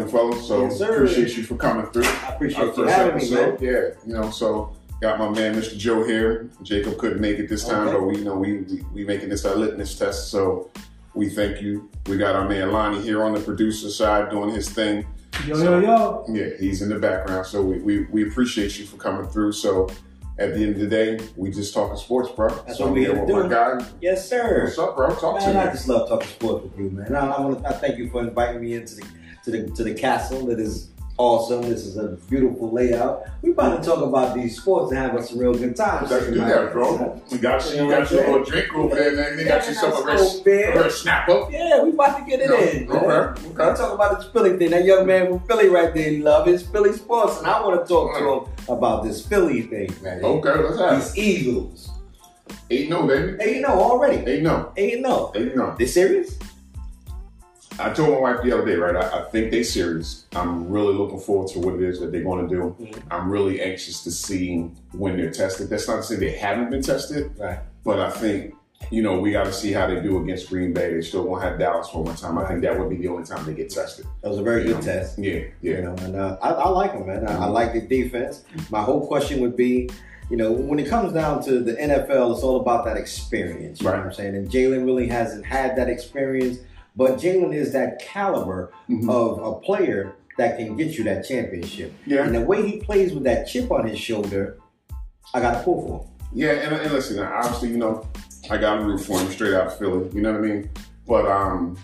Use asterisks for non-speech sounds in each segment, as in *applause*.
young fella. So Yes, appreciate you for coming through. I appreciate Our you first having me, man. episode. Yeah, you know, so got my man Mr. Joe here. Jacob couldn't make it this time, Okay. but we you know we, we we making this our litmus test. So we thank you. We got our man Lonnie here on the producer side doing his thing. Yo, yo, yo. Yeah, he's in the background. So we, we, we appreciate you for coming through. So at the end of the day, we just talking sports, bro. That's so what we here with to my do. guy. Yes, sir. What's up, bro? Talk Man, I to me. just love talking sports with you, man. I, I want to I thank you for inviting me into the to the to the castle. That is awesome. This is a beautiful layout. We about to talk about these sports and have us a real good time. Let's do that, bro. We got you. You got your little drink over there, man. They got you some of Nice a little red snap up. Yeah, we about to get it No, in. man. okay, We okay. talk about this Philly thing. That young man from Philly right there, he love his Philly sports, and I want to talk to him about this Philly thing, man. Okay, let's have. These Eagles. Eight no, oh, baby. Hey, you know already. Eight no. Oh. You know. Eight no. Oh. They serious? I told my wife the other day, right? I, I think they serious. I'm really looking forward to what it is that they're going to do. Mhm. I'm really anxious to see when they're tested. That's not to say they haven't been tested, Right. but I think you know we got to see how they do against Green Bay. They still won't have Dallas for one time. I think that would be the only time they get tested. That was a very You good know? test. Yeah, You yeah. know, and uh, I, I like him, man. I, I like the defense. My whole question would be, you know, when it comes down to the NFL, it's all about that experience. You know Right. what I'm saying? And Jalen really hasn't had that experience, but Jalen is that caliber Mhm. of a player that can get you that championship. Yeah, And the way he plays with that chip on his shoulder, I got to pull for him. yeah, and, and listen, obviously, you know, I got to root for him straight out of Philly. You know what I mean? But um,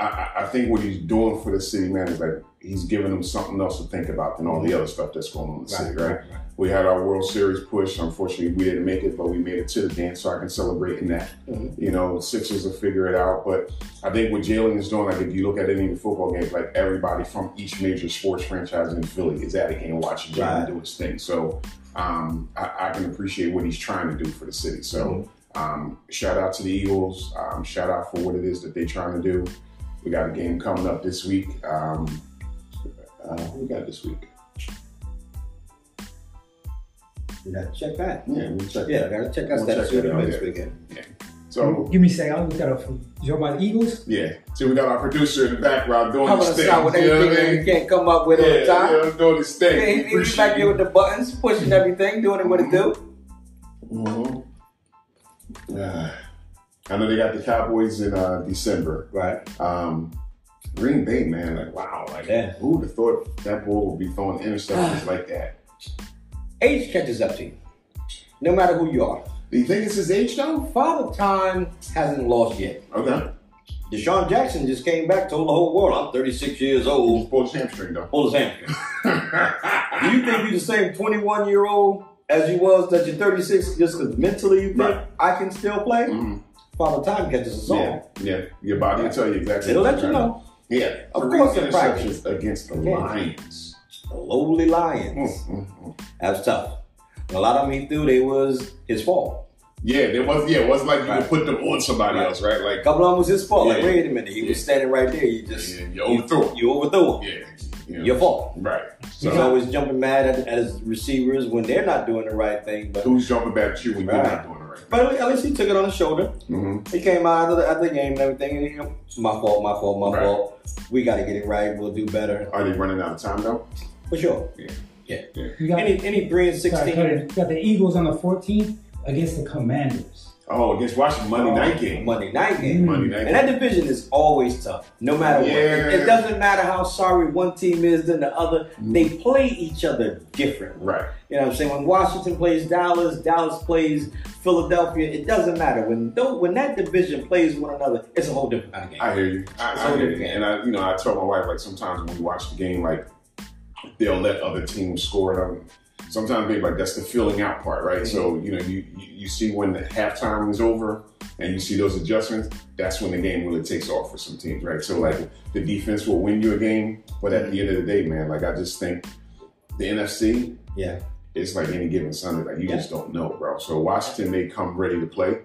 I, I- think what he's doing for the city, man, is like he's giving them something else to think about than all the other stuff that's going on in the city, right? We had our World Series push. Unfortunately, we didn't make it, but we made it to the dance, so I can celebrate in that. Mhm. You know, Sixers will figure it out. But I think what Jalen is doing, like if you look at any of the football games, like everybody from each major sports franchise in Philly is at a game watching Jalen Right. do his thing. So um, I, I can appreciate what he's trying to do for the city. So um, shout out to the Eagles. Um, shout out for what it is that they're trying to do. We got a game coming up this week. Um, uh, who we got this week? You got to check that. Yeah, we'll check Yeah, I that. got to check We'll out that check shooting that out, this yeah. weekend. So Give me a second. I'll look that up for you. You talking about the Eagles? yeah, so we got our producer in the background doing How his about thing. start with you know what I that mean? we can't come up with all Yeah, the time? yeah, doing his thing. Yeah, he, he was appreciate back there you. with the buttons, pushing everything, doing it what it do. Mhm. Ah, I know they got the Cowboys in uh, December. Right. Um, Green Bay, man, like wow, like Yeah. who would have thought that boy would be throwing interceptions *sighs* like that? Age catches up to you. No matter who you are. Do you think it's his age though? Father Time hasn't lost yet. Okay, DeSean Jackson just came back, told the whole world, I'm 36 years old. pulled his hamstring though. Hold his hamstring. *laughs* Do you think you're the same 21 year old as you was that you're 36 just because mentally you think Right. I can still play? Mhm. Father Time catches us all. Yeah, yeah, your body will tell you exactly. It'll let you know. Yeah, Of three course in practice. against the. Lions. The lowly Lions. Mm, mm, mm. That was tough. And a lot of them he threw, they was his fault. Yeah, there was. Yeah, it wasn't like you Right. could put them on somebody Right. else, right? Like A couple of them was his fault. Like, wait a minute, he was standing right there. You just Yeah, you overthrew him. You overthrew him. Yeah, you know. Your fault. Right. He's So always jumping mad at, at his receivers when they're not doing the right thing. But who's jumping back at you when you're not doing it right? but at least- at he took it on his shoulder. Mm-hmm. He came out after the, after the game and everything. And he, it's my fault, my fault, my Right. fault. We got to get it right. We'll do better Are they running out of time though? for sure. Yeah. You got, Any any three and sixteen. cut it. You got the Eagles on the 14th against the Commanders. Oh, against Washington Monday night game. Monday night game. Mm. Monday night. Game. And that division is always tough, no matter what. It, it doesn't matter how sorry one team is than the other. Mm. They play each other different. Right. You know what I'm saying? When Washington plays Dallas, Dallas plays Philadelphia, it doesn't matter. When though, when that division plays one another, it's a whole different kind of game. I hear you. I, It's I hear you. different. And I, you know, I tell my wife like sometimes when we watch the game, like they'll let other teams score them. Sometimes maybe like that's the filling out part, right? So you know, you you you see when the halftime is over and you see those adjustments. That's when the game really takes off for some teams, right? So like the defense will win you a game, but at the end of the day, man, like I just think the NFC yeah. it's like any given Sunday. Like you Yeah. just don't know, bro. So Washington may come ready to play,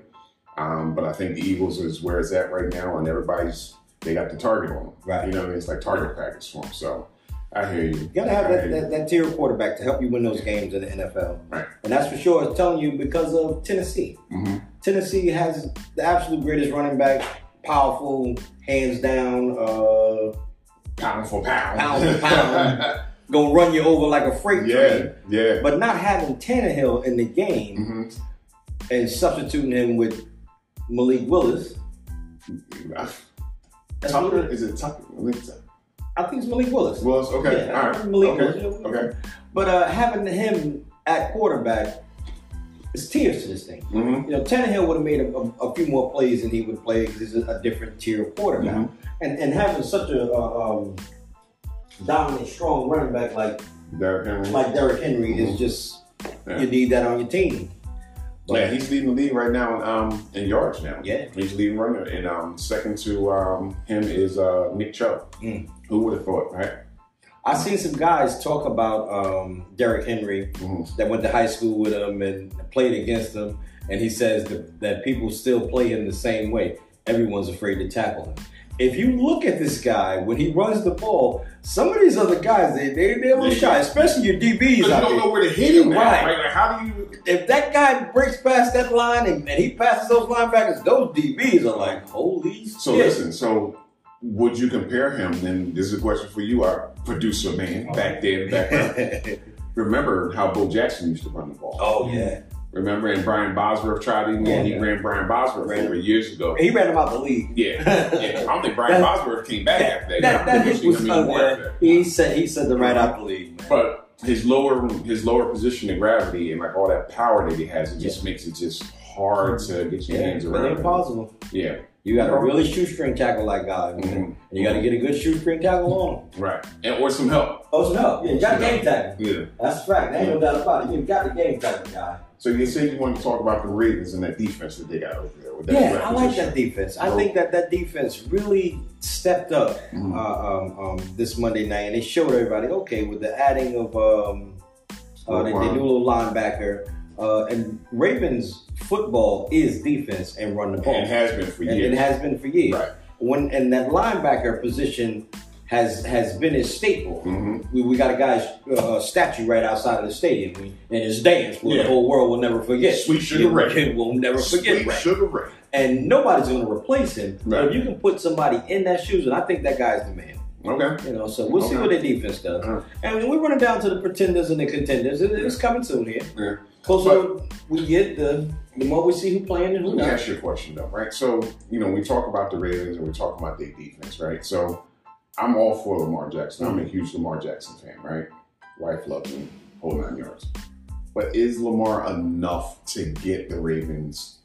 um, but I think the Eagles is where it's at right now, and everybody's they got the target on them. Right. You know, I mean? it's like target practice for them. So I hear you. You gotta have that, that, that tier quarterback to help you win those games in the NFL. Right. And that's for sure. It's telling you because of Tennessee. Mhm. Tennessee has the absolute greatest running back, powerful, hands down. Uh, pound for pound, Pound for pound. *laughs* gonna run you over like a freight yeah, train. yeah. But not having Tannehill in the game hmm and substituting him with Malik Willis. Tucker, is it Tucker? Think it's- I think it's Malik Willis. Willis. Okay, Yeah, all right. Malik okay. Willis. okay. But uh, having him at quarterback is tears to this thing. hmm You know, Tannehill would have made a, a, a few more plays than he would play because he's a, a different tier of quarterback. Mhm. And and having such a uh, um, dominant, strong running back like Derrick Henry. like Derrick Henry is Mhm. just Yeah. you need that on your team. But yeah, he's leading the league right now in, um, in yards now. Yeah. He's leading runner. And um, second to um, him is uh, Nick Chubb. Mm. Who would have thought, right? I seen some guys talk about um, Derrick Henry Mhm. that went to high school with him and played against him, and he says that, that people still play him the same way. Everyone's afraid to tackle him. If you look at this guy when he runs the ball, some of these other guys they they they're a little shy, especially your DBs you don't there. know where to hit him. Right. Right. Like, how do you? If that guy breaks past that line and, and he passes those linebackers, those DBs are like, holy So shit. listen. So would you compare him? And this is a question for you, our producer man, back then, the. *laughs* Remember how Bo Jackson used to run the ball? oh yeah, Remember, and Brian Bosworth tried him. Yeah. and he ran Brian Bosworth Ran- over years ago. he ran him out the league. Yeah, yeah. I don't think Brian *laughs* Bosworth came back after that. That, that think was he fun, that. He said he said the right out the league, man. But his lower his lower position of gravity and like all that power that he has, it just makes it just hard to get your yeah, hands around. ain't it. possible. Yeah, You got to really shoestring tackle guy, man. Mhm. And you got to get a good shoestring tackle on him. right. And or some help. Oh, no. Yeah, you got Some game help. tackle. Yeah. That's a fact. There ain't no doubt about it. You got the game tackle guy. So you said you want to talk about the Ravens and that defense that they got over there. With that Yeah, I like that defense. I think that that defense really stepped up Mhm. uh, um, um, this Monday night, and they showed everybody okay with the adding of um, uh, the, the Roquan. new little linebacker. Uh, and Ravens football is defense and run the ball, and has been for and years. it has been for years. Right. When and that linebacker position has has been his staple. hmm We, we got a guy's uh, statue right outside of the stadium, and his dance, where Yeah. the whole world will never forget. Sweet Sugar Ray. Will never forget. Sweet Sugar Ray. and nobody's going to replace him. But if you can put somebody in that shoes, and I think that guy's the man. Okay. You know, so we'll see what the defense does. Uh-huh. And we're running down to the pretenders and the contenders, it, it's coming soon here. Yeah. Closer we get, the the more we see who playing and who Let me not. ask you a question though, right? So, you know, we talk about the Ravens and we talk about their defense, right? So I'm all for Lamar Jackson. I'm a huge Lamar Jackson fan, right? Wife loves him, whole nine yards. But is Lamar enough to get the Ravens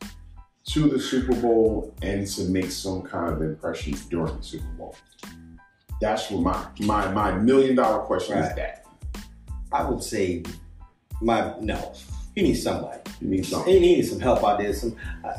to the Super Bowl and to make some kind of impression during the Super Bowl? That's what my my my million dollar question is Right. that. I would say, my no, he needs somebody. You need something. He needs some help out there. Some uh,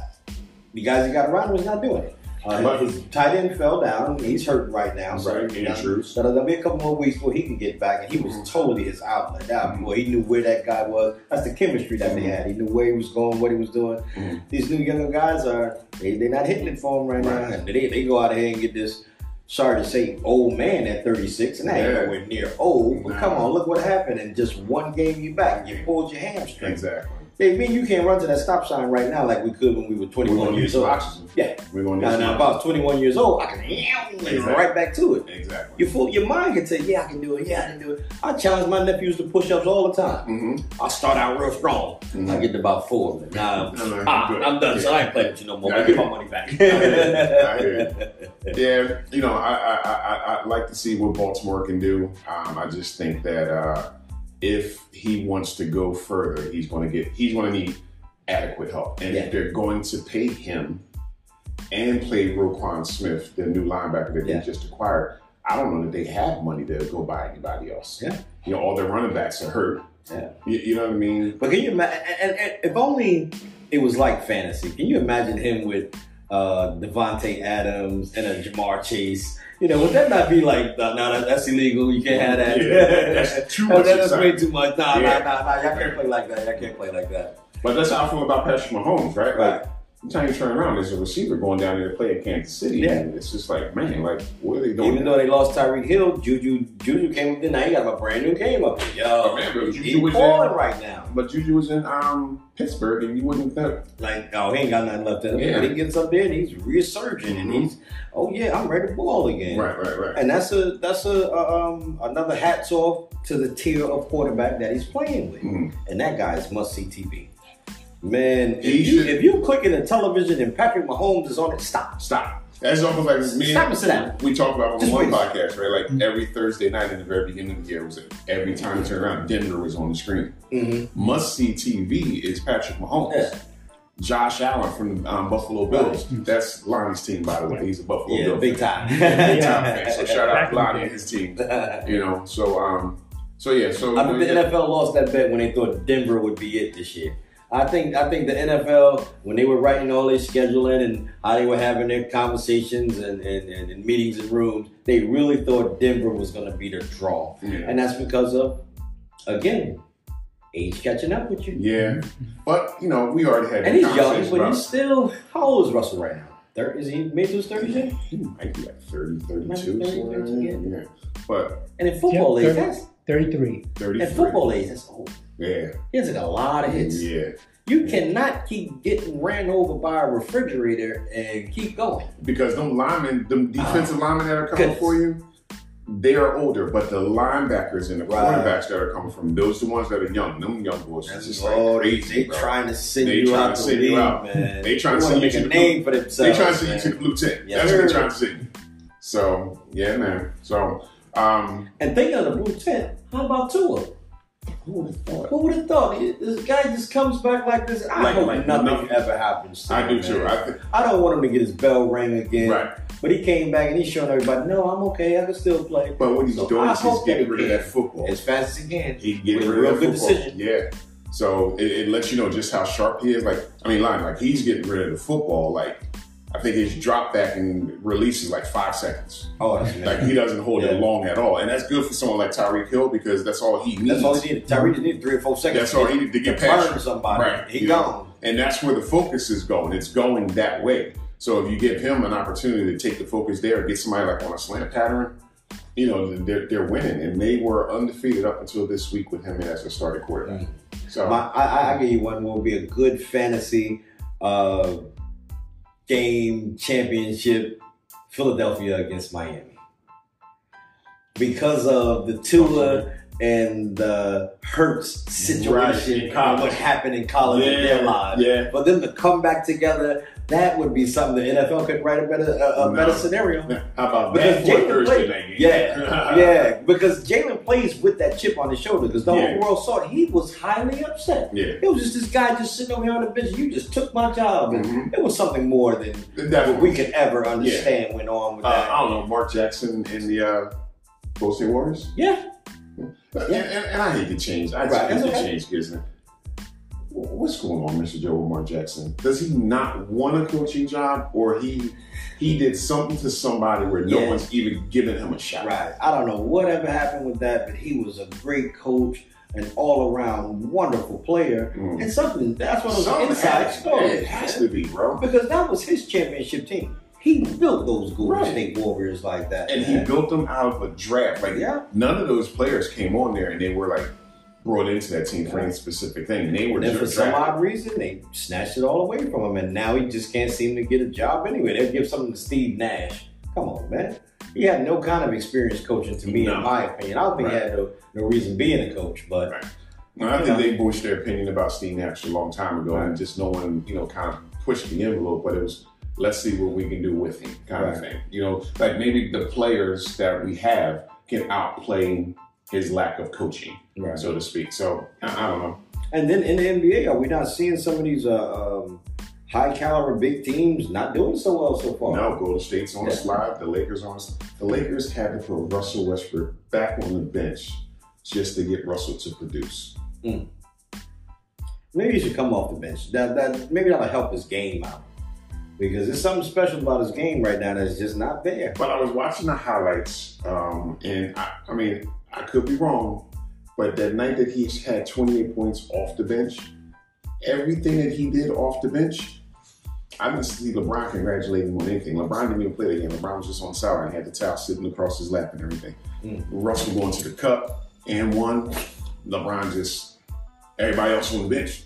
the guys he got around him is not doing it. Uh, But- his tight end fell down. He's hurt right now. So Right, Andrews. So there'll be a couple more weeks before he can get back, and he was totally his outlet. Now, Mhm. boy, he knew where that guy was. That's the chemistry that they Mhm. had. He knew where he was going, what he was doing. Mhm. These new younger guys are they they're not hitting it for him right, Right. now. They they go out here and get this. Sorry to say, old man at 36, and I ain't Yeah. nowhere near old. But come on, look what happened in just one game. You back, you pulled your hamstring. Exactly. They mean you can't run to that stop sign right now like we could when we were We're 21 years old. oxygen. Yeah. We're gonna need Now, now, if. I was 21 years old, I can Exactly. right back to it. Exactly. Your full, your mind can say, "Yeah, I can do it. Yeah, I can do it." I challenge my nephews to push-ups all the time. Mm-hmm. I start out real strong. Mhm. I get to about four. But now No, no, ah. I'm done. Yeah. So I ain't playing with you no more. I Give my money back. I hear *laughs* Yeah, you know, I I, I I like to see what Baltimore can do. Um, I just think that uh, if he wants to go further, he's going to get he's going to need adequate help, and Yeah. if they're going to pay him and play Roquan Smith, the new linebacker that Yeah. they just acquired, I don't know that they have money to go buy anybody else. Yeah. you know, all their running backs are hurt. Yeah. you, you know what I mean. But can you imagine? And, and if only it was like fantasy. Can you imagine him with uh, Davante Adams and a Ja'Marr Chase? You know, would that not be like, no, no that, that's illegal. You can't have that. Yeah, that's too *laughs* much That's way too much. Nah, Yeah. nah, nah, nah. Y'all can't play like that. Y'all can't play like that. But that's how I feel about Patrick Mahomes, right? Right. Sometimes you turn around, there's a receiver going down there to play at Kansas City. Yeah. And it's just like, man, like, what are they doing? Even though they lost Tyreek Hill, Juju Juju came up there. Now he got a brand new game up there. Yo, Oh, man, but Juju was in- right now. but Juju was in um, Pittsburgh, and you wouldn't think. Like, oh, he ain't got nothing left in him. Yeah. But he gets up there and he's resurging and Mhm. he's, oh yeah, I'm ready to ball again. Right, right, right. And that's a that's a, a um another hats off to the tier of quarterback that he's playing with, Mhm. and that guy is must see TV. Man, if you should- if you click in the television and Patrick Mahomes is on it, stop. Stop. That's almost like me. Stop and sit down. We talk about on Just one podcast, right? Like every Thursday night in the very beginning of the year was every time you turn around, Denver was on the screen. Mm-hmm. Must see TV is Patrick Mahomes. Yeah. Josh Allen from um, Buffalo Bills. That's Lonnie's team, by the way. He's a Buffalo Yeah, Bills big fan. time. Big *laughs* time fan. So shout out to in Lonnie and his team. You know, so um, so yeah, so I think the NFL lost that bet when they thought Denver would be it this year. I think I think the NFL when they were writing all their scheduling and how they were having their conversations and, and, and, and meetings in rooms, they really thought Denver was going to be the draw, yeah. and that's because of again age catching up with you. yeah, but you know, we already had And he's young, but about- he's still how old is Russell right now? Thirty? Is he made to his thirties yet? He might be like 30, 32, Might be 30, somewhere in 32, there. yeah. But And in football Yeah, age, 30. that's 33. 33. in football age, that's old. Yeah. He has like a lot of hits. Yeah. You cannot keep getting ran over by a refrigerator and keep going. Because them linemen, them defensive linemen that are coming goodness. for you, they are older, but the linebackers and the Right. quarterbacks that are coming from those the ones that are young. Them young boys are just like crazy. they bro. trying to send They you trying out to the send you out. man. They trying to wanna send you make to a the name for They trying to send you to the blue tent. Yes, That's what sir. they trying to send you. So yeah, man. So um And thinking of the blue tent, how about Tua? who would have thought? Who would have thought? This guy just comes back like this. I Like- hope like nothing nothing. ever happens to I him, do too. I think I don't want him to get his bell rang again. right. But he came back and he's showing everybody, no, I'm okay. I can still play. But what he's So doing I is he's getting rid of that football. As fast as he can. He getting rid of that football. decision. Yeah. So it, it lets you know just how sharp he is. Like, I mean, line like he's getting rid of the football. Like, I think his drop back and release is like five seconds. Oh, that's Like he doesn't hold Yeah. it long at all, and that's good for someone like Tyreek Hill because that's all he needs. That's all he needed. Tyree just needed three or four seconds. That's all he needed to get to past somebody. Right. He Yeah. gone. And that's where the focus is going. It's going that way. So if you give him an opportunity to take the focus there, get somebody like on a slant pattern, you know, they're, they're winning. And they were undefeated up until this week with him as a starting quarterback. So My, I, I- I give you one will be a good fantasy uh, game championship Philadelphia against Miami. Because of the Tua and the Hurts situation and what happened in college in their lives. yeah. For them to come back together, that would be something the NFL could write a better a, a No. better scenario. How about Because that Jalen played, yeah, *laughs* yeah, because Jalen plays with that chip on his shoulder. Because the Yeah. whole world saw it, he was highly upset. Yeah. It was just this guy just sitting over here on the bench. You just took my job, Mhm. it was something more than what Definitely. we could ever understand went on with Uh, that. I don't know, Mark Jackson in the uh, Golden State Warriors. yeah, And, and, and I hate to change. I just Right, hate to okay. change kids. What's going on, Mr. Joe Lamar Jackson? Does he not want a coaching job, or he he did something to somebody where no Yeah. one's even giving him a shot? right. I don't know whatever happened with that, but he was a great coach, an all around wonderful player, Mm. and something that's what was an Something inside story. It has to be, bro. because that was his championship team. He built those Golden Right. State Warriors like that, And he built them out of a draft. Like Yeah. none of those players came on there and they were like brought into that team for any specific thing. They were And then for some odd reason, they snatched it all away from him, and now he just can't seem to get a job anyway. They'll give something to Steve Nash. Come on, man. He had no kind of experience coaching, to me, No. in my opinion. I don't think he had no, no reason being a coach, but Right. No, I think they voiced their opinion about Steve Nash a long time ago, and just no one, you know, kind of pushed the envelope. But it was, let's see what we can do with him, kind of thing. You know, like maybe the players that we have can outplay his lack of coaching, right. so to speak. So I, I don't know. And then in the NBA, are we not seeing some of these uh, um, high caliber big teams not doing so well so far? No, Golden State's on Yeah. the slide. The Lakers on. The Lakers had to put Russell Westbrook back on the bench just to get Russell to produce. Maybe he should come off the bench. That that maybe that'll help his game out. Because there's something special about his game right now that's just not there. But I was watching the highlights, um, and I, I mean, I could be wrong, but that night that he had 28 points off the bench, everything that he did off the bench, I didn't see LeBron congratulating him on anything. LeBron didn't even play the game. LeBron was just on the and had the towel sitting across his lap and everything. Mm. Russell going to the cup and one. LeBron just everybody else on the bench.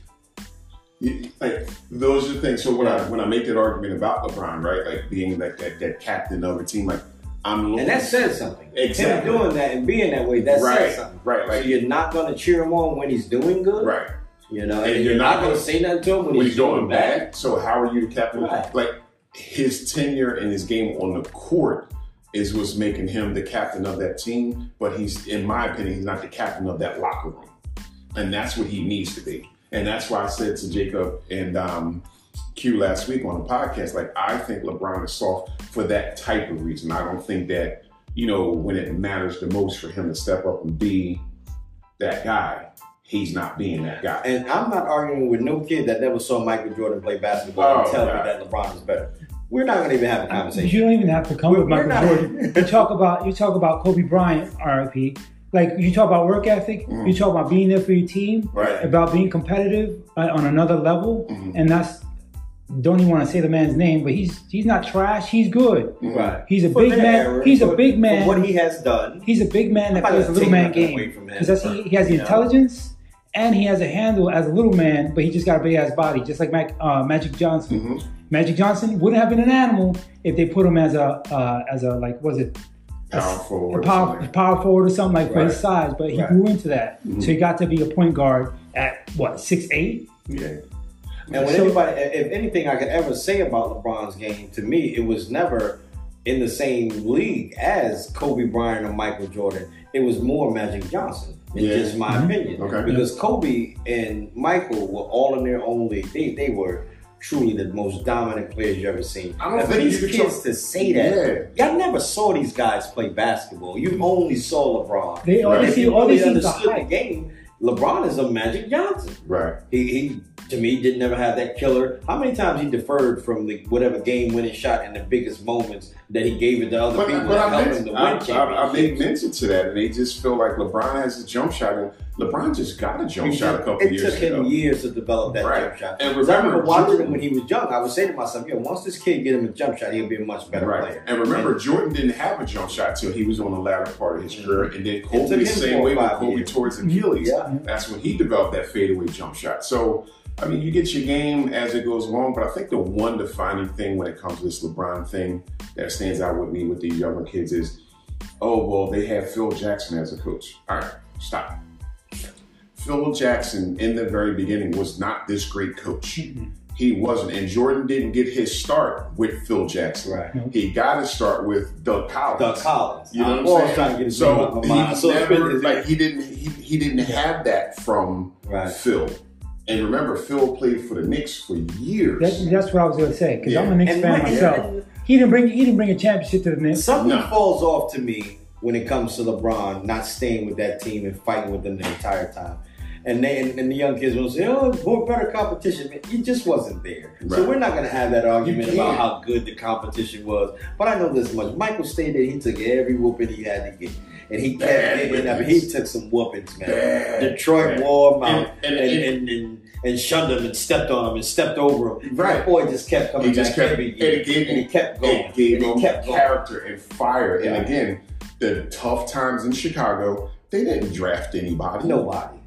You- Like those are the things. So when I when I make that argument about LeBron, right, like being like that, that captain of a team, like I'm And that says something. Exactly. Him doing that and being that way, that right, says something. right, right. So you're not going to cheer him on when he's doing good. right. You know, And and, you're you're not going to say nothing to him when, when he's doing bad. bad. So how are you the captain? Right. Like his tenure and his game on the court is what's making him the captain of that team. But he's, in my opinion, he's not the captain of that locker room, and that's what he needs to be. And that's why I said to Jacob and um, Q last week on the podcast, like I think LeBron is soft for that type of reason. I don't think that you know when it matters the most for him to step up and be that guy, he's not being that guy. And I'm not arguing with no kid that never saw Michael Jordan play basketball Oh, and tell God. me that LeBron is better. We're not going to even have a conversation. You don't even have to come We're- with Michael not- Jordan. *laughs* You talk about you talk about Kobe Bryant, RIP. Like you talk about work ethic. Mm. You talk about being there for your team. Right. About being competitive uh, on another level, Mhm. and that's don't even want to say the man's name, but he's he's not trash. He's good. Right. He's a For big man. era, He's a for- big for man. what he has done. He's a big man that I'm plays a gonna little man nothing game away from him. because he, he has the know? intelligence and he has a handle as a little man, but he just got a big ass body, just like Mac, uh, Magic Johnson. Mhm. Magic Johnson wouldn't have been an animal if they put him as a uh, as a like was it Power a forward. or power, something. power forward or something like for his size, but he Right. grew into that. Mhm. So he got to be a point guard at what six eight. Yeah. And when So- anybody, if anything I could ever say about LeBron's game, to me, it was never in the same league as Kobe Bryant or Michael Jordan. It was more Magic Johnson. It's Yeah. just my Mhm. opinion. Okay. Because Kobe and Michael were all in their own league. They, they were truly the most dominant players you've ever seen. I don't and for think these you could kids talk- to say that, Yeah. y'all never saw these guys play basketball. You only saw LeBron. They all Right. they If see you all they really see is the understood the game, LeBron is a Magic Johnson. Right. He, he to me didn't never have that killer. How many times he deferred from the whatever game winning shot in the biggest moments that he gave it to other But, people but I, helped him to I, win I, I made mention to that, and they just feel like LeBron has a jump shot, and LeBron just got a jump He shot a couple it years ago. It took him years to develop that Right. jump shot. And Because I remember remember, watching Jordan- him when he was young. I would say to myself, "Yo, once this kid get him a jump shot, he'll be a much better Right. player." And remember, Jordan didn't have a jump shot till he was on the latter part of his mm-hmm. career, and then Kobe the same way with Kobe years. towards mm-hmm. Achilles. Yeah. That's when he developed that fadeaway jump shot. So, I mean, you get your game as it goes along, but I think the one defining thing when it comes to this LeBron thing that stands out with me with these younger kids is, oh well, they have Phil Jackson as a coach. All right, stop. Phil Jackson in the very beginning was not this great coach. Mm-hmm. He wasn't, and Jordan didn't get his start with Phil Jackson. Right. He got his start with Doug Collins. Doug Collins. You know I'm what I'm saying? trying to get so name out of my mind. he So it's been- never, it's- *laughs* like he didn't he, he didn't have that from Right. Phil. And remember, Phil played for the Knicks for years. That's, that's what I was gonna say because I'm a Knicks And fan Mike- myself. and- He didn't bring he didn't bring a championship to the Knicks. Something No. falls off to me when it comes to LeBron not staying with that team and fighting with them the entire time. And they and, and the young kids will say, "Oh, more better competition." Man, it just wasn't there. So we're not going to have that argument about how good the competition was. But I know this much: Michael stayed there. He took every whooping he had to get, and he kept getting up. He took some whoopings, man. Bad. Detroit Bad. wore him out And- and and- and, and, and shunned him and stepped on him and stepped over him. Right. That boy just kept coming He just back kept every year, gave and he kept going. it gave and he kept going. character and fire. Yeah. And again, the tough times in Chicago, they didn't draft anybody. Nobody.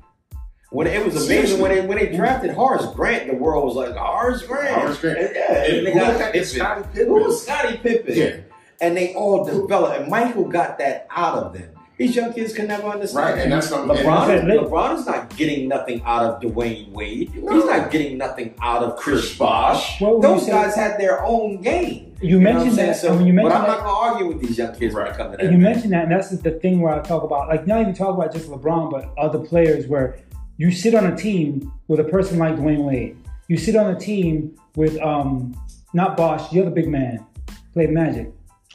When it was amazing when they when they drafted Horace Grant, the world was like Horace Grant. Horace Grant. And, yeah, And and got the Pippen. Scottie Pippen? Who was Scottie Pippen? Yeah. And they all developed, and Michael got that out of them. These young kids can never understand. Right, and that's something- LeBron. and- LeBron is not getting nothing out of Dwyane Wade. No. He's not getting nothing out of Chris Chris Bosh. What would you Those say- guys had their own game. You know what mentioned that, So, and when you mentioned but mentioned I'm that- not gonna argue with these young kids when Right. it comes to that. And you mentioned that, and that's the thing where I talk about, like, not even talk about just LeBron, but other players where you sit on a team with a person like Dwyane Wade. You sit on a team with, um, not Bosh, the other big man, played Magic.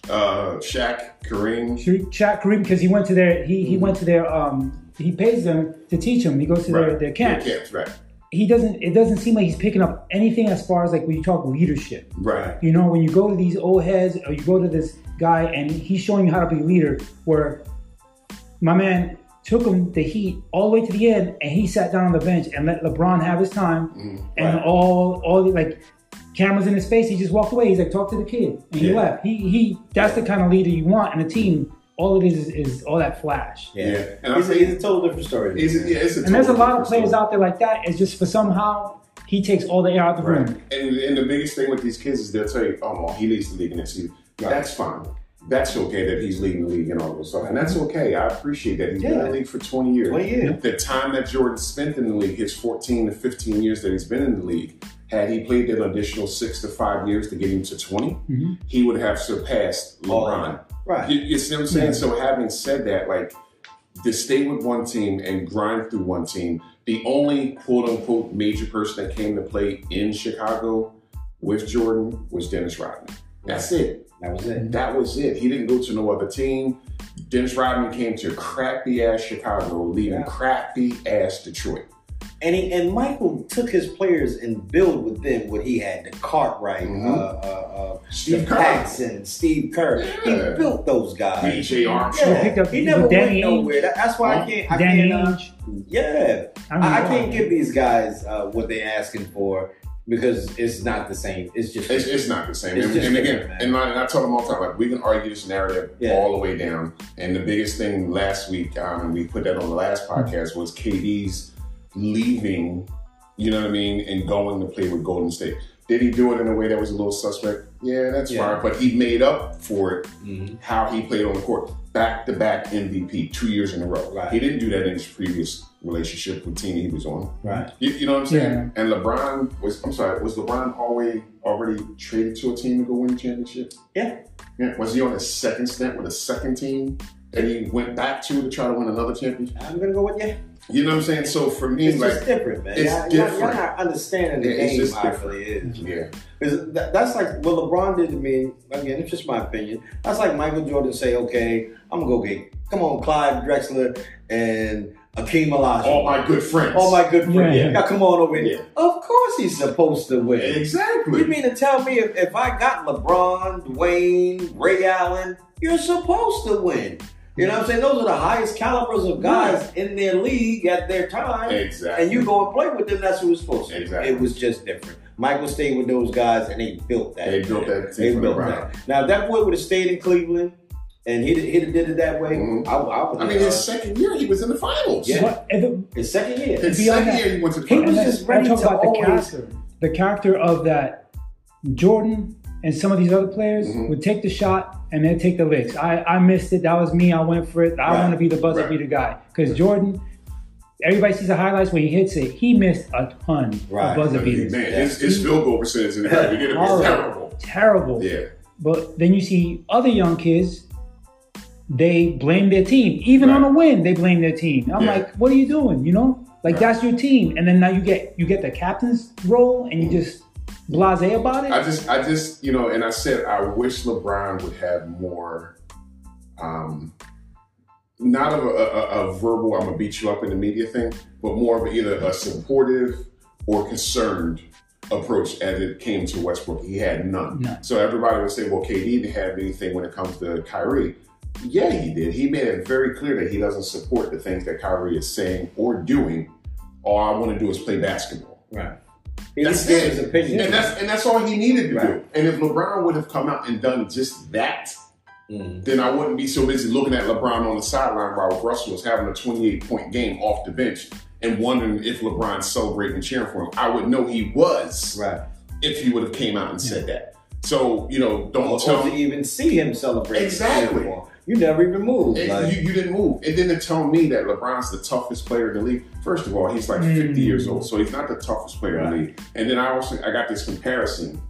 Uh, Shaq, Kareem. Shaq Kareem, because he went to their, he, he went to their, um, he pays them to teach him. He goes to their, Right. their camps. Their camps, right. He doesn't, it doesn't seem like he's picking up anything as far as like when you talk leadership. Right. You know, when you go to these old heads or you go to this guy and he's showing you how to be a leader, where my man took him the heat all the way to the end and he sat down on the bench and let LeBron have his time Mhm. and Right. all all the, like cameras in his face, he just walked away. He's like, talk to the kid, and he Yeah. left. He he. That's the kind of leader you want in a team. All it is is, is all that flash. Yeah, Yeah. And I he's, a, think- he's a total different story. It's yeah, it's a And there's a lot of players story. out there like that. It's just for somehow he takes all the air out of the room. And, and the biggest thing with these kids is they'll tell you, oh, well, he leads the league in this season. That's fine. That's okay that he's leading the league and all this stuff. And that's mm-hmm. okay. I appreciate that. He's been in the league for 20 years. 20 years. The time that Jordan spent in the league, his 14 to 15 years that he's been in the league, had he played an additional six to five years to get him to 20, Mhm. he would have surpassed LeBron. Right. You, you see what I'm saying? Yeah. So having said that, like to stay with one team and grind through one team, the only quote unquote major person that came to play in Chicago with Jordan was Dennis Rodman. That's it. That was it. That was it. He didn't go to no other team. Dennis Rodman came to crappy ass Chicago, leaving Yeah. crappy ass Detroit. And he, and Michael took his players and built with them what he had: the Cartwright, Mhm. uh, uh, uh, Steve the Paxson, Steve Kerr. Yeah. He built those guys. B.J. Armstrong. Yeah, Picked up he never Danny went nowhere. That- that's why Huh? I can't. I Danny can't. Uh, yeah, I, don't I, I can't give these guys uh, what they're asking for because it's not the same. It's just It's, it's not the same. It's and, just and again, and, I, and I tell them all the time, like we can argue this narrative Yeah. all the way down. And the biggest thing last week, um, and we put that on the last podcast, was KD's leaving. You know what I mean, and going to play with Golden State. Did he do it in a way that was a little suspect? Yeah, that's Yeah. fine. But he made up for it Mhm. how he played on the court. Back to back MVP, two years in a row. Right. He didn't do that in his previous relationship with team he was on. right. You, you know what I'm saying? Yeah. And LeBron was, I'm sorry, was LeBron already already traded to a team to go win a championship? Yeah. Yeah. Was he on his second stint with a second team that he went back to to try to win another championship? I'm gonna go with you. You know what I'm saying? So for me, It's like, just different, man. it's y'all, y'all- different. Y'all not understanding the Yeah, it's game just how it different. really is. yeah, 'Cause that, that's like what LeBron did to me. Again, it's just my opinion. That's like Michael Jordan say, "Okay, I'm gonna go get come on, Clyde Drexler and Akeem Olajuwon, all my good friends. all my good friends. Yeah. Now come on over here. Yeah. Of course, he's supposed to win. exactly. You mean to tell me if, if I got LeBron, Dwyane, Ray Allen, you're supposed to win? You know what I'm saying? Those are the highest calibers of guys in their league at their time. exactly. And you go and play with them, that's who was supposed to. Exactly. It was just different. Michael stayed with those guys and they built that. They built that They team for built LeBron. that. Now, if that boy would have stayed in Cleveland and he did, he did it that way, Mhm. I, I would I mean, his second year he was in the finals. Yeah. But if his second year. His second year he went to the he finals. was just then ready I talk to about the character, the character of that Jordan and some of these other players Mhm. would take the shot and then take the licks. I, I missed it. That was me. I went for it. I Right. want to be the buzzer Right. beater guy because Jordan. Everybody sees the highlights when he hits it. He missed a ton Right. of buzzer Man, beaters. his, his field goal percentage in the beginning was Horrible. terrible. Terrible. Yeah. But then you see other young kids, they blame their team. Even on a win, they blame their team. I'm Yeah. like, what are you doing? You know? Like Right. that's your team. And then now you get you get the captain's role and you just blase about it. I just, I just, you know, and I said I wish LeBron would have more, um, not of a, a, a verbal "I'm gonna beat you up" in the media thing, but more of either a supportive or concerned approach as it came to Westbrook. He had none. None. So everybody would say, "Well, KD didn't have anything when it comes to Kyrie." Yeah, he did. He made it very clear that he doesn't support the things that Kyrie is saying or doing. All I want to do is play basketball. Right. He That's just gave it. his opinion. And that's and that's all he needed to do. And if LeBron would have come out and done just that, Mhm. then I wouldn't be so busy looking at LeBron on the sideline while Russell was having a 28 point game off the bench and wondering if LeBron's celebrating and cheering for him. I would know he was Right. if he would have came out and said that. So you know, don't Or, tell to even see him celebrate. Exactly. You never even moved. Like, you, you didn't move. And then to tell me that LeBron's the toughest player in the league. First of all, he's like Mm. 50 years old, so he's not the toughest player in the league. And then I also I got this comparison.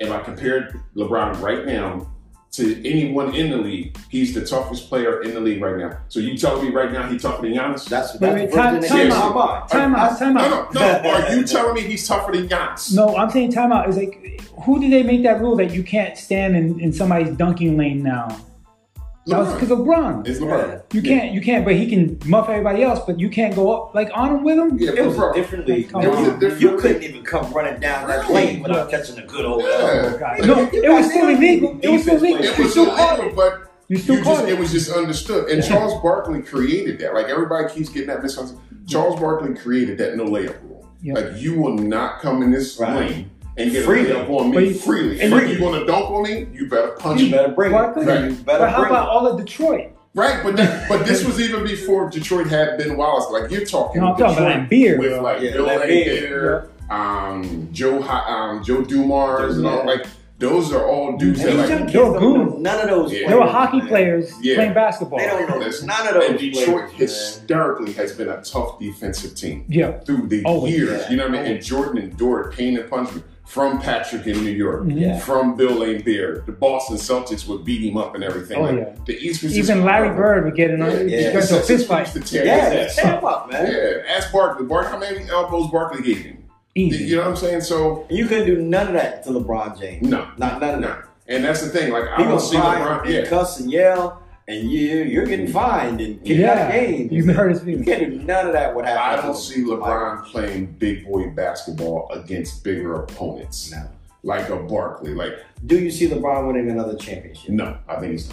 If I compared LeBron right now to anyone in the league, he's the toughest player in the league right now. So you telling me right now he's tougher than Giannis? that's Wait, that's wait, the time- first time out. to my mind. Time out, time no, out. no, no. Are you telling me he's tougher than Giannis? No, I'm saying timeout is like, who did they make that rule that you can't stand in, in somebody's dunking lane now? That was because of LeBron. It's LeBron. You can't, you can't, but he can muff everybody else, but you can't go up like on him with him. Yeah, It was bro. a different league. Come on. It was a You- different you league. couldn't even come running down that Right. lane without catching a good old Yeah. No, it was still illegal. It was still illegal. It was still caught illegal, but You still you caught just, it. it was just understood. And Charles Barkley created that. Like everybody keeps getting that misunderstanding. Charles Barkley created that no layup rule. Yep. Like you will not come in this Right. lane and get Freely. a layup on But me you- freely. and And you- if you're gonna dunk on me, you better punch You me. better bring Barkley? it. Right. You better But how about it. all of Detroit? Right, but that, but this *laughs* was even before Detroit had Ben Wallace. Like you're talking, No, I'm talking Detroit about Beer. with like Yeah, Bill Laimbeer. Laimbeer, um, Joe, Hi- um, Joe Dumars, and all like those are all dudes And that like kids They're know goons. none of those. Yeah. They were hockey man. players Yeah. playing basketball. They don't know Listen, none of those. And Detroit players, man. historically has been a tough defensive team Yeah. through the Always. years. Yeah. You know what I mean? And Jordan endured pain and punishment from Patrick in New York, Mhm. Yeah. from Bill Laimbeer. The Boston Celtics would beat him up and everything. Oh, like, yeah. The East was Even Larry covered. Bird would get in a, Yeah, get yeah. into a fist fight. to tear Yeah, his ass tear up. him up, man. Yeah, ask Barkley. Barkley, how many elbows Barkley gave him? Easy. You know what I'm saying? So You couldn't do none of that to LeBron James. no, Not none of no. that. And that's the thing. Like I He don't see cry LeBron. and Yeah, cuss and yell, and you you're getting fined and kicked out Yeah. of games. You heard his You can't do none of that. What I don't see him. LeBron playing big boy basketball against bigger opponents No. like a Barkley. Like Do you see LeBron winning another championship? no, I think he's.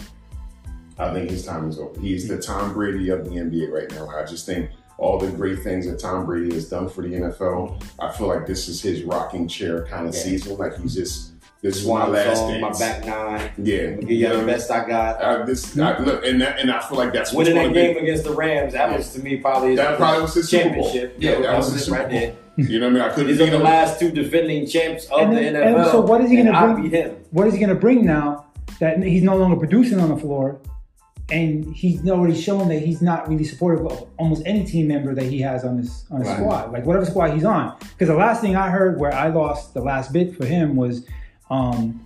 I think his time is over. He's the Tom Brady of the NBA right now. I just think all the great things that Tom Brady has done for the NFL. I feel like this is his rocking chair kind of Yeah. season. Like he's just this is my Swan last song, my back nine. Yeah, I'm give you you the what I mean? best I got. I, this I, look, and that, and I feel like that's what's Winning that gonna game be. against the Rams, that was to me probably his That probably was his Super Bowl. championship. Yeah, that was it his Super right Bowl. there. You know what I mean? I couldn't These are beat the him. last two defending champs of And the then- NFL. and so what is he gonna bring- beat him. What is he going to bring now that he's no longer producing on the floor? And he's already shown that he's not really supportive of almost any team member that he has on his on his Right. squad, like whatever squad he's on. Because the last thing I heard where I lost the last bit for him was um,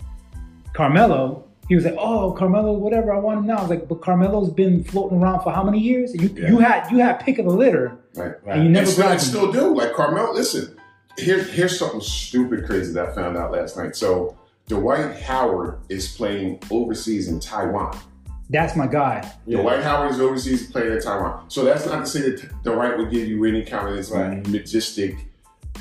Carmelo. He was like, "Oh, Carmelo, whatever. I want him now." I was like, "But Carmelo's been floating around for how many years? You Yeah. you had you had pick of the litter, Right. and you never and still, him." still do. Like Carmelo, listen, here, here's something stupid crazy that I found out last night. So Dwight Howard is playing overseas in Taiwan. That's my guy. Yeah. Dwight Howard is overseas playing in Taiwan. So that's not to say that Dwight would give you any kind of this Right. majestic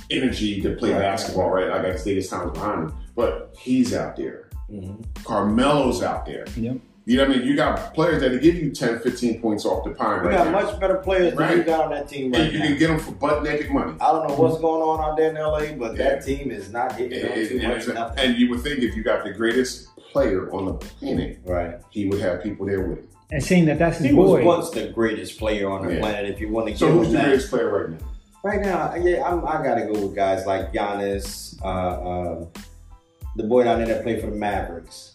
energy to play Right, basketball, right? Like I say, his time's behind him. But he's out there. Mhm. Carmelo's out there. Yep. You know what I mean? You got players that give you 10, 15 points off the pine We right got now. much better players than Right. we got on that team and right you now. can get them for butt naked money. I don't know what's going on out there in LA, but Yeah. that team is not hitting on And, too and- much and- nothing. and you would think if you got the greatest player on the planet, Right. he would have people there with him. And seeing that that's his He was once the greatest player on the Yeah. planet. If you want to get So who's the that. greatest player right now? Right now, yeah, I'm, I gotta go with guys like Giannis, uh, uh, the boy down there that played for the Mavericks.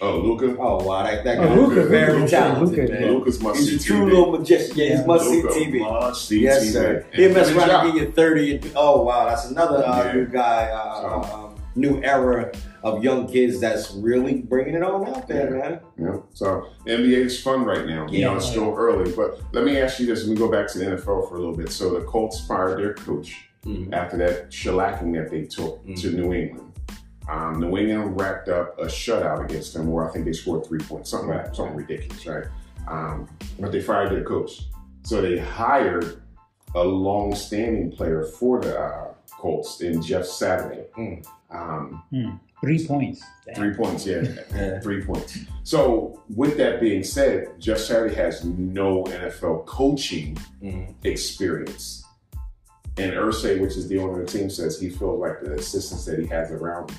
Oh, Luka. Oh wow, that, that Oh, guy Luka, is very Luka, talented, Luka, man. Luka's must He's a true TV. little magician. Yeah, he's Yeah. must see TV. see Yes, TV. sir. And He mess around out. and get you 30. And, oh, wow. That's another uh, Yeah. new guy, uh, So- um, new era of young kids that's really bringing it on out there, Yeah. man. You know, so NBA is fun right now. You Yeah. know, it's still early, but let me ask you this: Let me go back to the NFL for a little bit. So the Colts fired their coach Mhm. after that shellacking that they took Mm. to New England. Um, New England racked up a shutout against them, where I think they scored three points, something Right. something ridiculous, right? Um, but they fired their coach, so they hired a long-standing player for the uh, Colts in Jeff Saturday. Mm. Um, Three points. Damn. three points, yeah. *laughs* Yeah. Three points. So, with that being said, Jeff Saturday has no NFL coaching Mhm. experience. And Irsay, which is the owner of the team, says he feels like the assistants that he has around him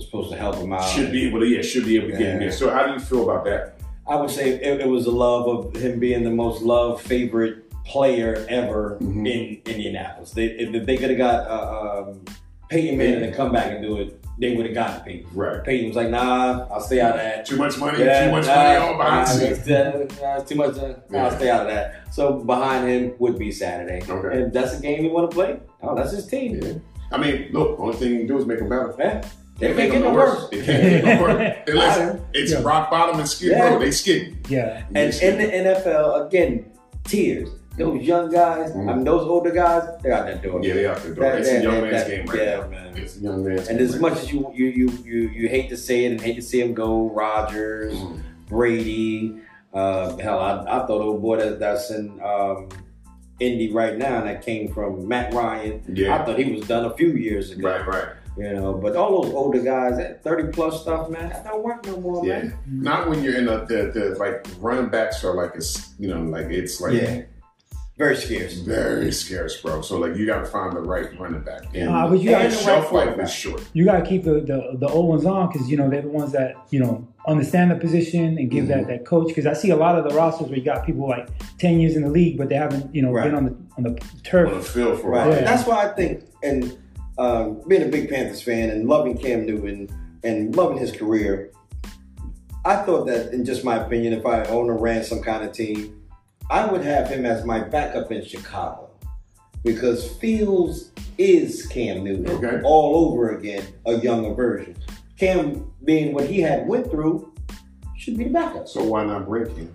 Supposed to help him out. should be able to, yeah, should be able to get him in. So, how do you feel about that? I would say it, it was the love of him being the most loved favorite player ever Mhm. in Indianapolis. They, if, they could have got uh, um, Peyton Manning to come back and do it, they would have gotten Peyton. Right. Peyton was like, "Nah, I'll stay out of that." Too much money, Yeah, too much nah, money on behind nah, uh, too much. Uh, Yeah. I'll stay out of that. So behind him would be Saturday. Okay. If that's a game you want to play, oh, that's his team. Yeah. I mean, look, only thing you can do is make him better. Yeah. They get no worse. It can't get no worse. *laughs* Listen, it's Yeah. rock bottom and skid Yeah. row. They skid. Yeah. And in the NFL, again, tears. Those young guys, Mhm. I mean, those older guys, they're out there doing Yeah, it. they out there. That- It's a that- young that- man's that- game right yeah, now. man. It's a young man's And as much as you you you you you hate to say it and hate to see him go, Rodgers, Mhm. Brady, uh, hell, I, I thought old boy that, that's in um, Indy right now and that came from Matt Ryan. I thought he was done a few years ago. Right, right. You know, but all those older guys, that thirty plus stuff, man, that don't work no more, Yeah. man. Not when you're in a, the, the, like, running backs are like, a, s- you know, like, it's like, Yeah. Very scarce. Very scarce, bro. So like you got to find the right running back, and, Uh, but you gotta- the the shelf right life is short. You got to keep the, the the old ones on because you know they're the ones that you know understand the position and give Mm-hmm. that that coach. Because I see a lot of the rosters where you got people like ten years in the league, but they haven't you know Right. been on the on the turf. On the field for a Right. while. Yeah. That's why I think, and um, being a big Panthers fan and loving Cam Newton and loving his career, I thought that, in just my opinion, if I owned or ran some kind of team, I would have him as my backup in Chicago because Fields is Cam Newton Okay. all over again, a younger version. Cam, being what he had went through, should be the backup. So why not break him?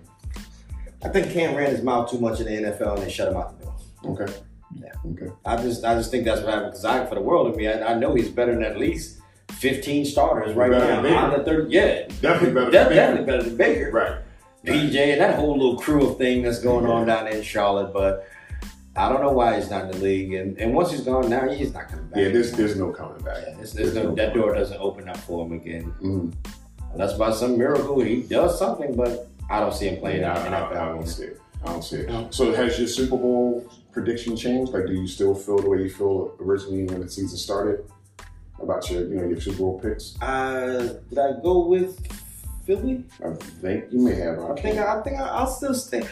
I think Cam ran his mouth too much in the NFL and they shut him out the door. Okay. Yeah. Okay. I just I just think that's what happened because I for the world of me, I, I know he's better than at least 15 starters right Better now. than Baker. Out of 30, yeah. Definitely better. De- than definitely better than Baker. Right. PJ and that whole little crew of thing that's going on down there in Charlotte, but I don't know why he's not in the league. And, and once he's gone now, he's not coming back. Yeah. There's there's no coming back. Yeah, there's- there's no- that door doesn't open up for him again. Mhm. Unless by some miracle he does something, but I don't see him playing Yeah, out in I, I, I NFL. don't see it. I don't see it. No. So has your Super Bowl prediction changed? Like, do you still feel the way you feel originally when the season started about your, you know, your Super Bowl picks? Uh, did I go with Philly? I think you may have. I think I think I, I'll still stay.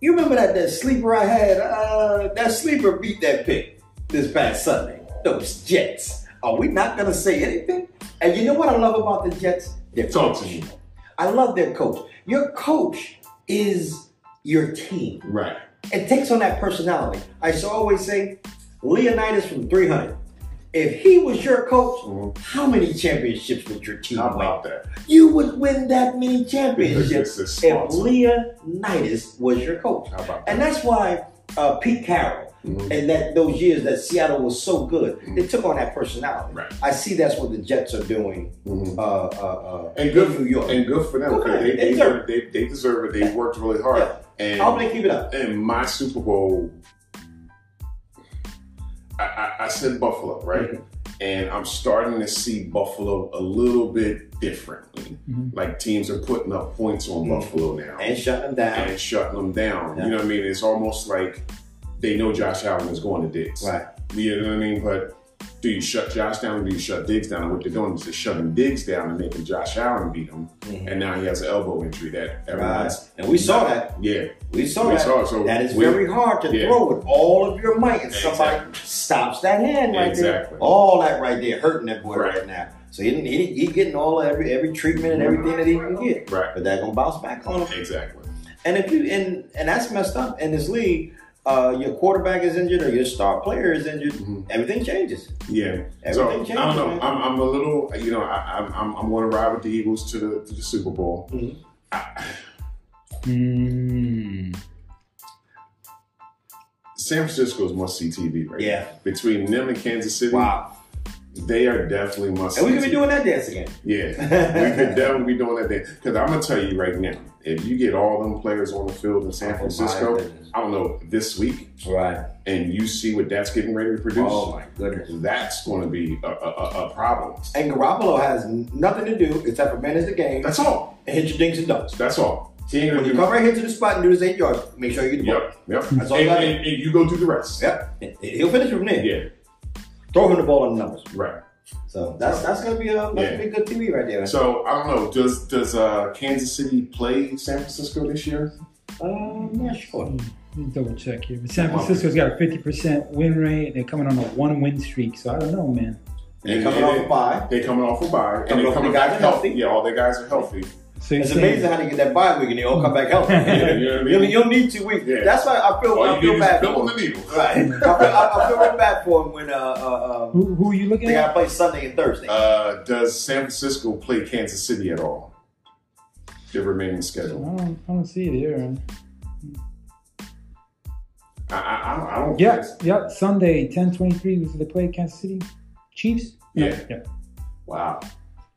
You remember that that sleeper I had? Uh, that sleeper beat that pick this past Sunday. Those Jets. Are we not gonna say anything? And you know what I love about the Jets? Their Talk to coach. I love their coach. Your coach is your team. Right. It takes on that personality. I always say, Leonidas from 300. If he was your coach, Mhm. how many championships would your team How win? about that? You would win that many championships if. Leonidas was your coach. How about And that's why uh, Pete Carroll Mhm. and that those years that Seattle was so good, they took on that personality. Right. I see that's what the Jets are doing Mhm. uh, uh, uh, And good in New York. And good for them. Good for 'cause them. They, They they, deserve they, they deserve it. They worked really hard. Yeah. And I hope they keep it up. in my Super Bowl, I, I, I said Buffalo, right? Mhm. And I'm starting to see Buffalo a little bit differently. Mhm. Like teams are putting up points on Mhm. Buffalo now And shut them down. and shutting them down. Yeah. You know what I mean? It's almost like they know Josh Allen is going to Diggs. Right. You know what I mean? But do you shut Josh down or do you shut Diggs down? And what they're doing is they're shutting Diggs down and making Josh Allen beat him. Mhm. And now he has an elbow injury that Right. And we saw that. Yeah. We saw We that. saw it. So that is we- very hard to Yeah. throw with all of your might, and somebody stops that hand right Exactly. there. All that right there hurting that boy right, Right. now. So he, he he getting all every every treatment and everything that he can get, Right. but that gonna bounce back on him. Exactly. And if you and and that's messed up in this league. Uh, your quarterback is injured or your star player is injured. Mhm. Everything changes. Yeah. Everything so changes, I don't know. I'm, I'm a little. You know, I, I'm I'm, I'm going to ride with the Eagles to the to the Super Bowl. Mhm. I- Mm. *sighs* San Francisco's must see TV right Yeah. now. Between them and Kansas City, Wow. they are definitely must. And we could be doing that dance again. Yeah, we could definitely be doing that dance. Because I'm gonna tell you right now, if you get all them players on the field in San Oh, Francisco, goodness. I don't know this week, Right. and you see what that's getting ready to produce, Oh my goodness. that's going to be a, a, a, problem. And Garoppolo has nothing to do except for manage the game That's all. and hit your dinks and dunks. That's all. He ain't When you do. come right here to the spot and do this eight yards, make sure you get the ball. Yep, yep. That's all and, and, and you go do the rest. Yep. He'll finish from there. Yeah, Throw him the ball on the numbers. right. So that's that's gonna be a that's Yeah. gonna be good TV right there. So I don't know. Does does uh, Kansas City play San Francisco this year? Uh, I'm not sure. Let me double check here. But San Francisco's got a 50% win rate. They're coming on a one win streak. So I don't know, man. They're coming off a bye. They're coming off a bye, and they off- coming the guys back are healthy. healthy. Yeah, all their guys are healthy. So you're It's saying, amazing how they get that bye week and they all come back healthy. *laughs* Yeah, you know I mean? you don't need two weeks. Yeah. That's why I feel All I you feel bad for in him. Right. *laughs* I feel, I, I feel real bad for him when uh, uh, uh, who, who are you looking they at? got to play Sunday and Thursday. Uh, does San Francisco play Kansas City at all? The remaining I schedule. don't, I don't see it here. I, I, I don't. I don't Yeah, yeah. Sunday, 10-23 was they play Kansas City Chiefs? Yeah. yeah. Wow.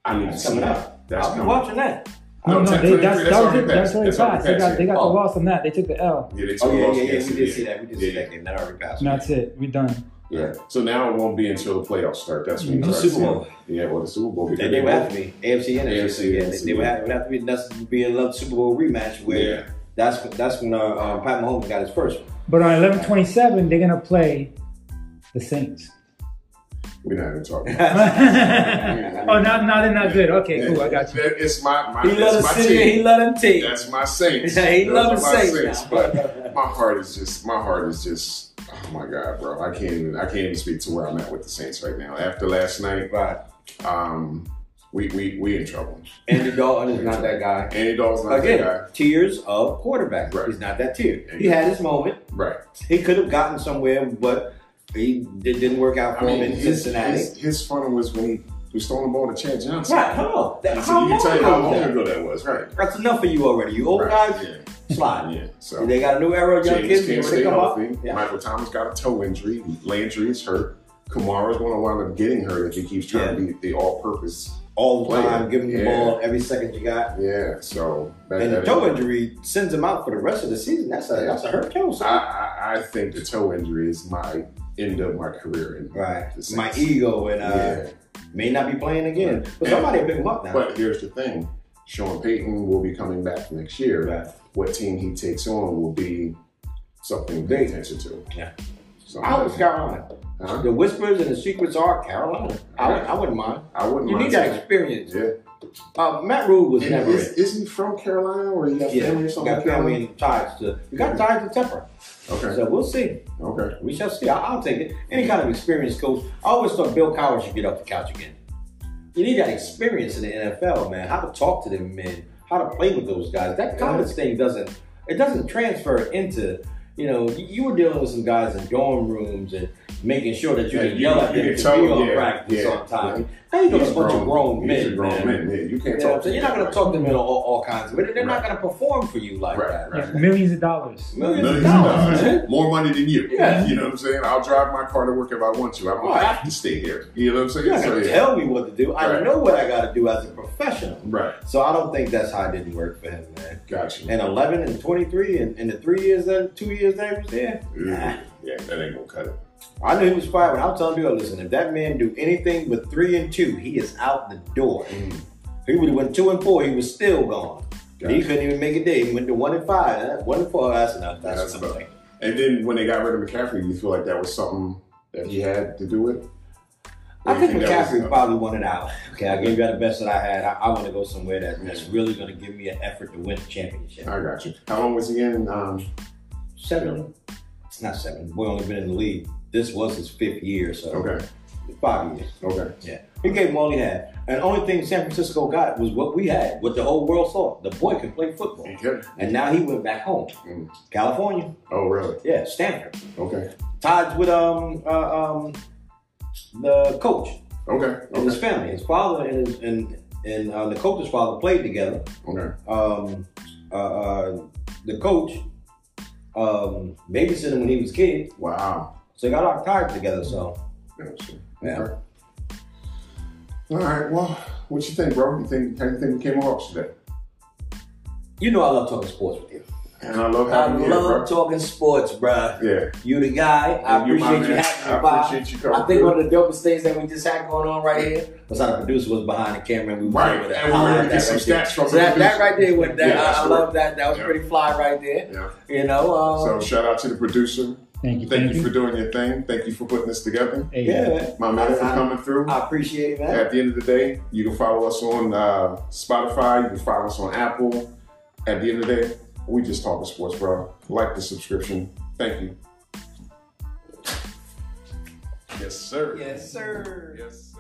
I need That's to see coming that. up. That's I'll be coming. watching that. No, No, no, 10, they, that's, that's that was already it. That's passed. already That's already passed. They got, they got yeah. the loss on that. They took the L. Yeah, they took Oh a yeah, loss yeah, yeah. We City. did see that. We did see that game. That already passed. And that's it. We're done. Yeah. So now it won't be until the playoffs start. That's when you The Super Bowl. Yeah, well, the Super Bowl. They, they would have to be AFC and AFC, NFC. Yeah, they, they would have, it would have to be that's be another Super Bowl rematch where Yeah. That's that's when uh, uh, Pat Mahomes got his first one. But on eleven twenty seven, they're gonna play the Saints. We're not even talking. oh, not not they're not good. Okay, cool. I got you. It's my, my, He us my sit here. He team. let him. That's my Saints. He Those love the my Saints. But my heart is just, my heart is just, oh my God, bro. I can't even, I can't even speak to where I'm at with the Saints right now. After last night, Right. um, we, we, we in trouble. Andy Dalton is not that guy. Andy Dalton's not Again, that guy. tears of quarterback. Right. He's not that tier. He had his moment. Right. He could have gotten somewhere, but he it didn't work out I for mean, him in his, Cincinnati. his, his fun was when he was throwing the ball to Chad Johnson. right, hello. That, You how can long tell you how long ago that was, right? That's enough for you already. You old Right, guys, Yeah. slide. Yeah. So They got a new era of young James kids. can't stay healthy. Yeah. Michael Thomas got a toe injury. Landry is hurt. Kamara's going to wind up getting hurt if he keeps trying to be the all-purpose. All the Player. time, him the Yeah. ball every second you got. Yeah. So that, And the toe is- injury sends him out for the rest of the season. That's a that's a hurt toe. I. I, I think the toe injury is my end of my career. In Right. My ego and uh, yeah. may not be playing again. But somebody pick him up now. But here's the thing: Sean Payton will be coming back next year. Right. What team he takes on will be something pay attention to. Yeah. So, I was Carolina. Huh? The whispers and the secrets are Carolina. I, I wouldn't mind. I wouldn't. You mind need that experience. Yeah. Uh, Matt Rhule was And never is, it. is he from Carolina or he got Yeah, family or something? got family and ties to. You got ties to Temple. Okay. So we'll see. Okay. We shall see. I, I'll take it. Any kind of experienced coach. I always thought Bill Cowher should get off the couch again. You need that experience in the NFL, man. How to talk to them men, how to play with those guys. That college thing doesn't it doesn't transfer into. You know, you, you were dealing with some guys in dorm rooms and making sure that you Yeah, can you- yell at you them can to tell be them, on yeah, practice yeah, on time. yeah. Now you got He's a bunch of grown men, a grown man. man. Yeah, you can't You talk I'm? You're not going to talk to them in all, all kinds of it. They're not going to perform for you like Right, that. right. Millions of dollars. Millions, Millions of of dollars, dollars. More money than you. Yeah. You know what I'm saying? I'll drive my car to work if I want to. I don't Right. have to stay here. You know what I'm saying? You're not So, going to yeah. tell me what to do. I Right. know what I got to do as a professional. Right. So I don't think that's how it didn't work for him, man. Gotcha. And 11 and 23 and, and the three years then, two years that he was there, nah. Yeah, that ain't gonna cut it. I knew he was fired. When I was telling people, listen, if that man do anything but three and two, he is out the door. Mm. He would have went two and four, he was still gone. He couldn't even make a day. He went to one and five. One and four, that's enough. That's, enough. And then when they got rid of McCaffrey, you feel like that was something that he had to do with? I you think that was- McCaffrey probably wanted out. Okay, I gave you the best that I had. I, I want to go somewhere that, that's really going to give me an effort to win a championship. I got you. How long was he in? Um, Seven. It's not seven. We only been in the league. This was his fifth year, so okay. five years. Okay. Yeah, he gave him all he had, and the only thing San Francisco got was what we had, what the whole world saw. The boy could play football, He and now he went back home, Mm. California. Oh, really? Yeah, Stanford. Okay. Todd's with um uh, um the coach Okay. and his family. His father and his, and and uh, the coach's father played together. Okay. Um, uh, uh, the coach um babysitted him when he was a kid, Wow. So they got all tied together. So Yeah. All right. Well, what you think, bro? You think how you think we came off today? you know I love talking sports with you. And I love I having you here, love bro. talking sports, bruh. Yeah. You the guy. I And you, appreciate you having I me by. appreciate you coming I think through. one of the dopest things that we just had going on right here was how the producer was behind the camera and we were Right. able to And we were highlight able to get that some right stats from So the that, that right there, with that, Yeah, I, I love that. That was Yeah. pretty fly right there. Yeah. You know, um, So shout out to the producer. Thank you. Thank you for doing your thing. Thank you for putting this together. Hey, yeah, man. My man for coming through. I appreciate it, man. At the end of the day, you can follow us on uh, Spotify. You can follow us on Apple. At the end of the day, we just talking sports, bro. Like the subscription. Thank you. Yes, sir. Yes, sir. Yes, sir.